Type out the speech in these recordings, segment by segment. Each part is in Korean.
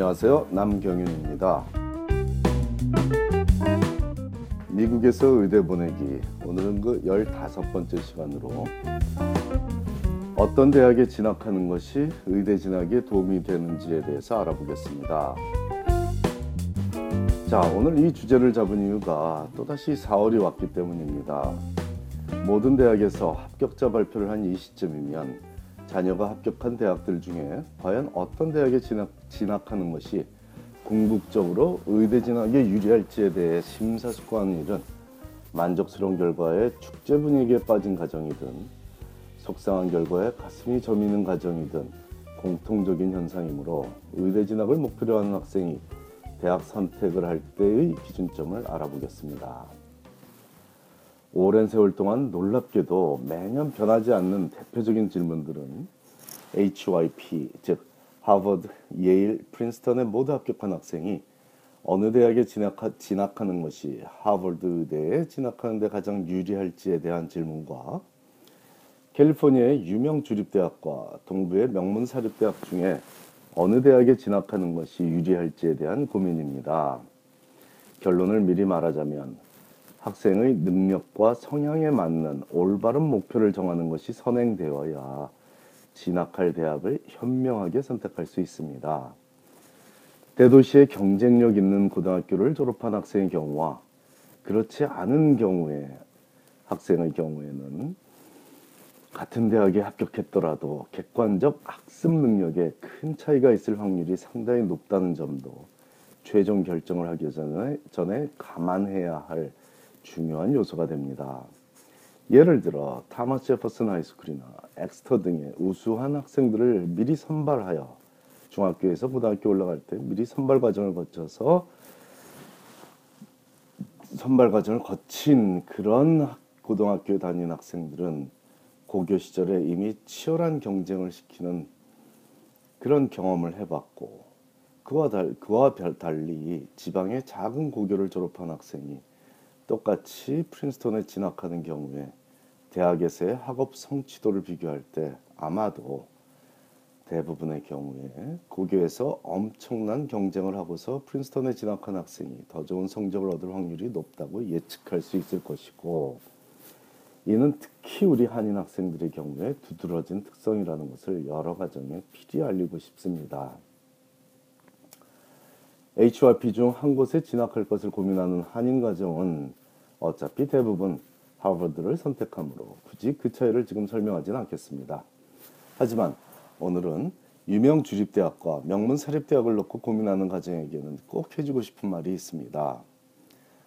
안녕하세요. 남경윤입니다. 미국에서 의대 보내기. 오늘은 그 15번째 시간으로 어떤 대학에 진학하는 것이 의대 진학에 도움이 되는지에 대해서 알아보겠습니다. 자, 오늘 이 주제를 잡은 이유가 또다시 4월이 왔기 때문입니다. 모든 대학에서 합격자 발표를 한 이 시점이면 자녀가 합격한 대학들 중에 과연 어떤 대학에 진학, 진학 하는 것이 궁극적으로 의대 진학에 유리할지에 대해 심사숙고하는 일은 만족스러운 결과에 축제 분위기에 빠진 가정이든 속상한 결과에 가슴이 저미는 가정이든 공통적인 현상이므로 의대 진학을 목표로 하는 학생이 대학 선택을 할 때의 기준점을 알아보겠습니다. 오랜 세월 동안 놀랍게도 매년 변하지 않는 대표적인 질문들은 HYP, 즉 하버드, 예일, 프린스턴에 모두 합격한 학생이 어느 대학에 진학하, 진학하 는 것이 하버드 의대에 진학하는 데 가장 유리할지에 대한 질문과 캘리포니아의 유명 주립대학과 동부의 명문 사립대학 중에 어느 대학에 진학하는 것이 유리할지에 대한 고민입니다. 결론을 미리 말하자면 학생의 능력과 성향에 맞는 올바른 목표를 정하는 것이 선행되어야 진학할 대학을 현명하게 선택할 수 있습니다. 대도시의 경쟁력 있는 고등학교를 졸업한 학생의 경우와 그렇지 않은 경우에 학생의 경우에는 같은 대학에 합격했더라도 객관적 학습 능력에 큰 차이가 있을 확률이 상당히 높다는 점도 최종 결정을 하기 전에, 감안해야 할 중요한 요소가 됩니다. 예를 들어 Thomas Jefferson High School이나 Exeter 등의 우수한 학생들을 미리 선발하여 중학교에서 고등학교 올라갈 때 미리 선발 과정을 거쳐서 선발 과정을 거친 그런 고등학교 다닌 학생들은 고교 시절에 이미 치열한 경쟁을 시키는 그런 경험을 해봤고 그와, 달, 그와 달리 지방의 작은 고교를 졸업한 학생이 똑같이 프린스턴에 진학하는 경우에 대학에서의 학업 성취도를 비교할 때 아마도 대부분의 경우에 고교에서 엄청난 경쟁을 하고서 프린스턴에 진학한 학생이 더 좋은 성적을 얻을 확률이 높다고 예측할 수 있을 것이고 이는 특히 우리 한인 학생들의 경우에 두드러진 특성이라는 것을 여러 가정에 필히 알리고 싶습니다. HRP 중 한 곳에 진학할 것을 고민하는 한인 가정은 어차피 대부분 하버드를 선택하므로 굳이 그 차이를 지금 설명하지는 않겠습니다. 하지만 오늘은 유명 주립대학과 명문 사립대학을 놓고 고민하는 가정에게는 꼭 해주고 싶은 말이 있습니다.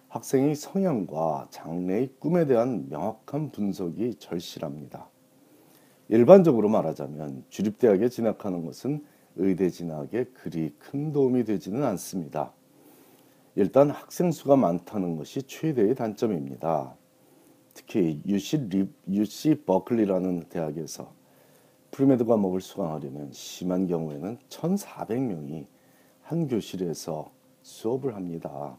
학생의 성향과 장래의 꿈에 대한 명확한 분석이 절실합니다. 일반적으로 말하자면 주립대학에 진학하는 것은 의대 진학에 그리 큰 도움이 되지는 않습니다. 일단 학생 수가 많다는 것이 최대의 단점입니다. 특히 UC, 리, UC 버클리라는 대학에서 premed 과목을 수강하려면 심한 경우에는 1,400명이 한 교실에서 수업을 합니다.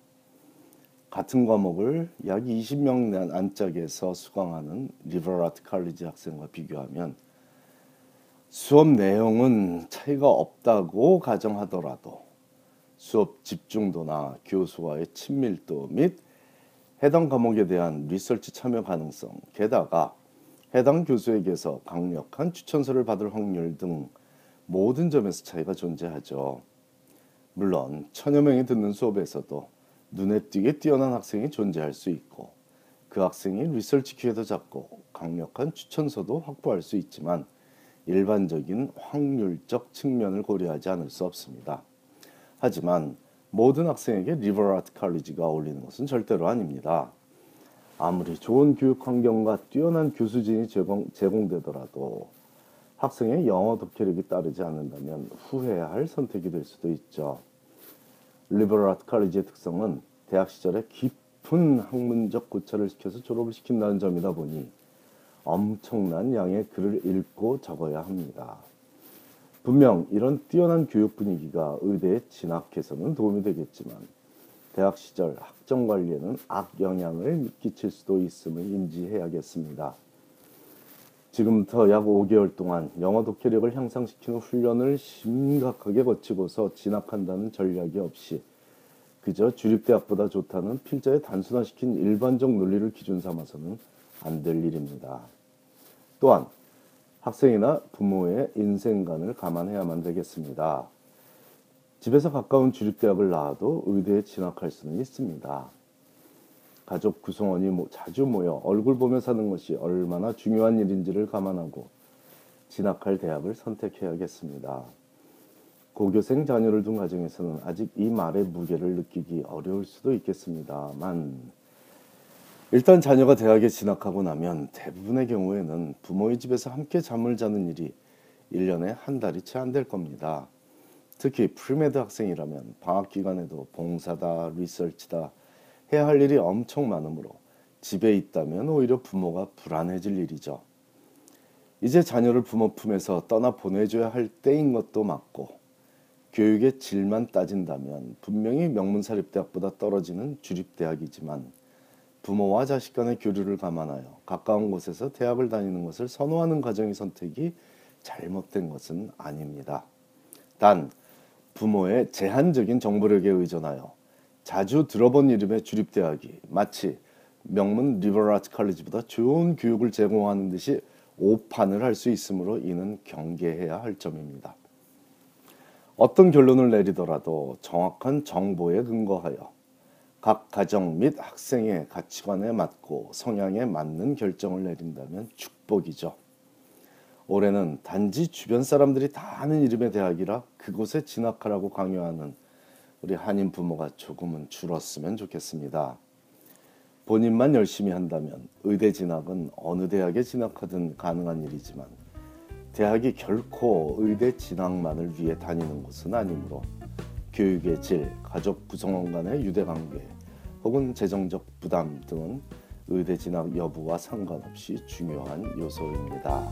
같은 과목을 약 20명 안짝에서 수강하는 liberal art college 학생과 비교하면 수업 내용은 차이가 없다고 가정하더라도 수업 집중도나 교수와의 친밀도 및 해당 과목에 대한 리서치 참여 가능성, 게다가 해당 교수에게서 강력한 추천서를 받을 확률 등 모든 점에서 차이가 존재하죠. 물론 천여 명이 듣는 수업에서도 눈에 띄게 뛰어난 학생이 존재할 수 있고 그 학생이 리서치 기회도 잡고 강력한 추천서도 확보할 수 있지만 일반적인 확률적 측면을 고려하지 않을 수 없습니다. 하지만 모든 학생에게 리버럴 아트 칼리지가 어울리는 것은 절대로 아닙니다. 아무리 좋은 교육 환경과 뛰어난 교수진이 제공, 제공되더라도 학생의 영어 독해력이 따르지 않는다면 후회해야 할 선택이 될 수도 있죠. 리버럴 아트 칼리지의 특성은 대학 시절에 깊은 학문적 고찰을 시켜서 졸업을 시킨다는 점이다 보니 엄청난 양의 글을 읽고 적어야 합니다. 분명 이런 뛰어난 교육 분위기가 의대에 진학해서는 도움이 되겠지만 대학 시절 학점 관리에는 악영향을 끼칠 수도 있음을 인지해야겠습니다. 지금부터 약 5개월 동안 영어 독해력을 향상시키는 훈련을 심각하게 거치고서 진학한다는 전략이 없이 그저 주립대학보다 좋다는 필자에 단순화시킨 일반적 논리를 기준 삼아서는 안 될 일입니다. 또한 학생이나 부모의 인생관을 감안해야만 되겠습니다. 집에서 가까운 주립대학을 나와도 의대에 진학할 수는 있습니다. 가족 구성원이 자주 모여 얼굴 보며 사는 것이 얼마나 중요한 일인지를 감안하고 진학할 대학을 선택해야겠습니다. 고교생 자녀를 둔 가정에서는 아직 이 말의 무게를 느끼기 어려울 수도 있겠습니다만 일단 자녀가 대학에 진학하고 나면 대부분의 경우에는 부모의 집에서 함께 잠을 자는 일이 1년에 한 달이 채 안 될 겁니다. 특히 premed 학생이라면 방학 기간에도 봉사다, 리서치다 해야 할 일이 엄청 많으므로 집에 있다면 오히려 부모가 불안해질 일이죠. 이제 자녀를 부모 품에서 떠나 보내줘야 할 때인 것도 맞고 교육의 질만 따진다면 분명히 명문사립대학보다 떨어지는 주립대학이지만 부모와 자식 간의 교류를 감안하여 가까운 곳에서 대학을 다니는 것을 선호하는 가정의 선택이 잘못된 것은 아닙니다. 단 부모의 제한적인 정보력에 의존하여 자주 들어본 이름의 주립 대학이 마치 명문 리버라트 칼리지보다 좋은 교육을 제공하는 듯이 오판을 할 수 있으므로 이는 경계해야 할 점입니다. 어떤 결론을 내리더라도 정확한 정보에 근거하여 각 가정 및 학생의 가치관에 맞고 성향에 맞는 결정을 내린다면 축복이죠. 올해는 단지 주변 사람들이 다 아는 이름의 대학이라 그곳에 진학하라고 강요하는 우리 한인 부모가 조금은 줄었으면 좋겠습니다. 본인만 열심히 한다면 의대 진학은 어느 대학에 진학하든 가능한 일이지만 대학이 결코 의대 진학만을 위해 다니는 곳은 아니므로 교육의 질, 가족 구성원 간의 유대 관계 혹은 재정적 부담 등은 의대 진학 여부와 상관없이 중요한 요소입니다.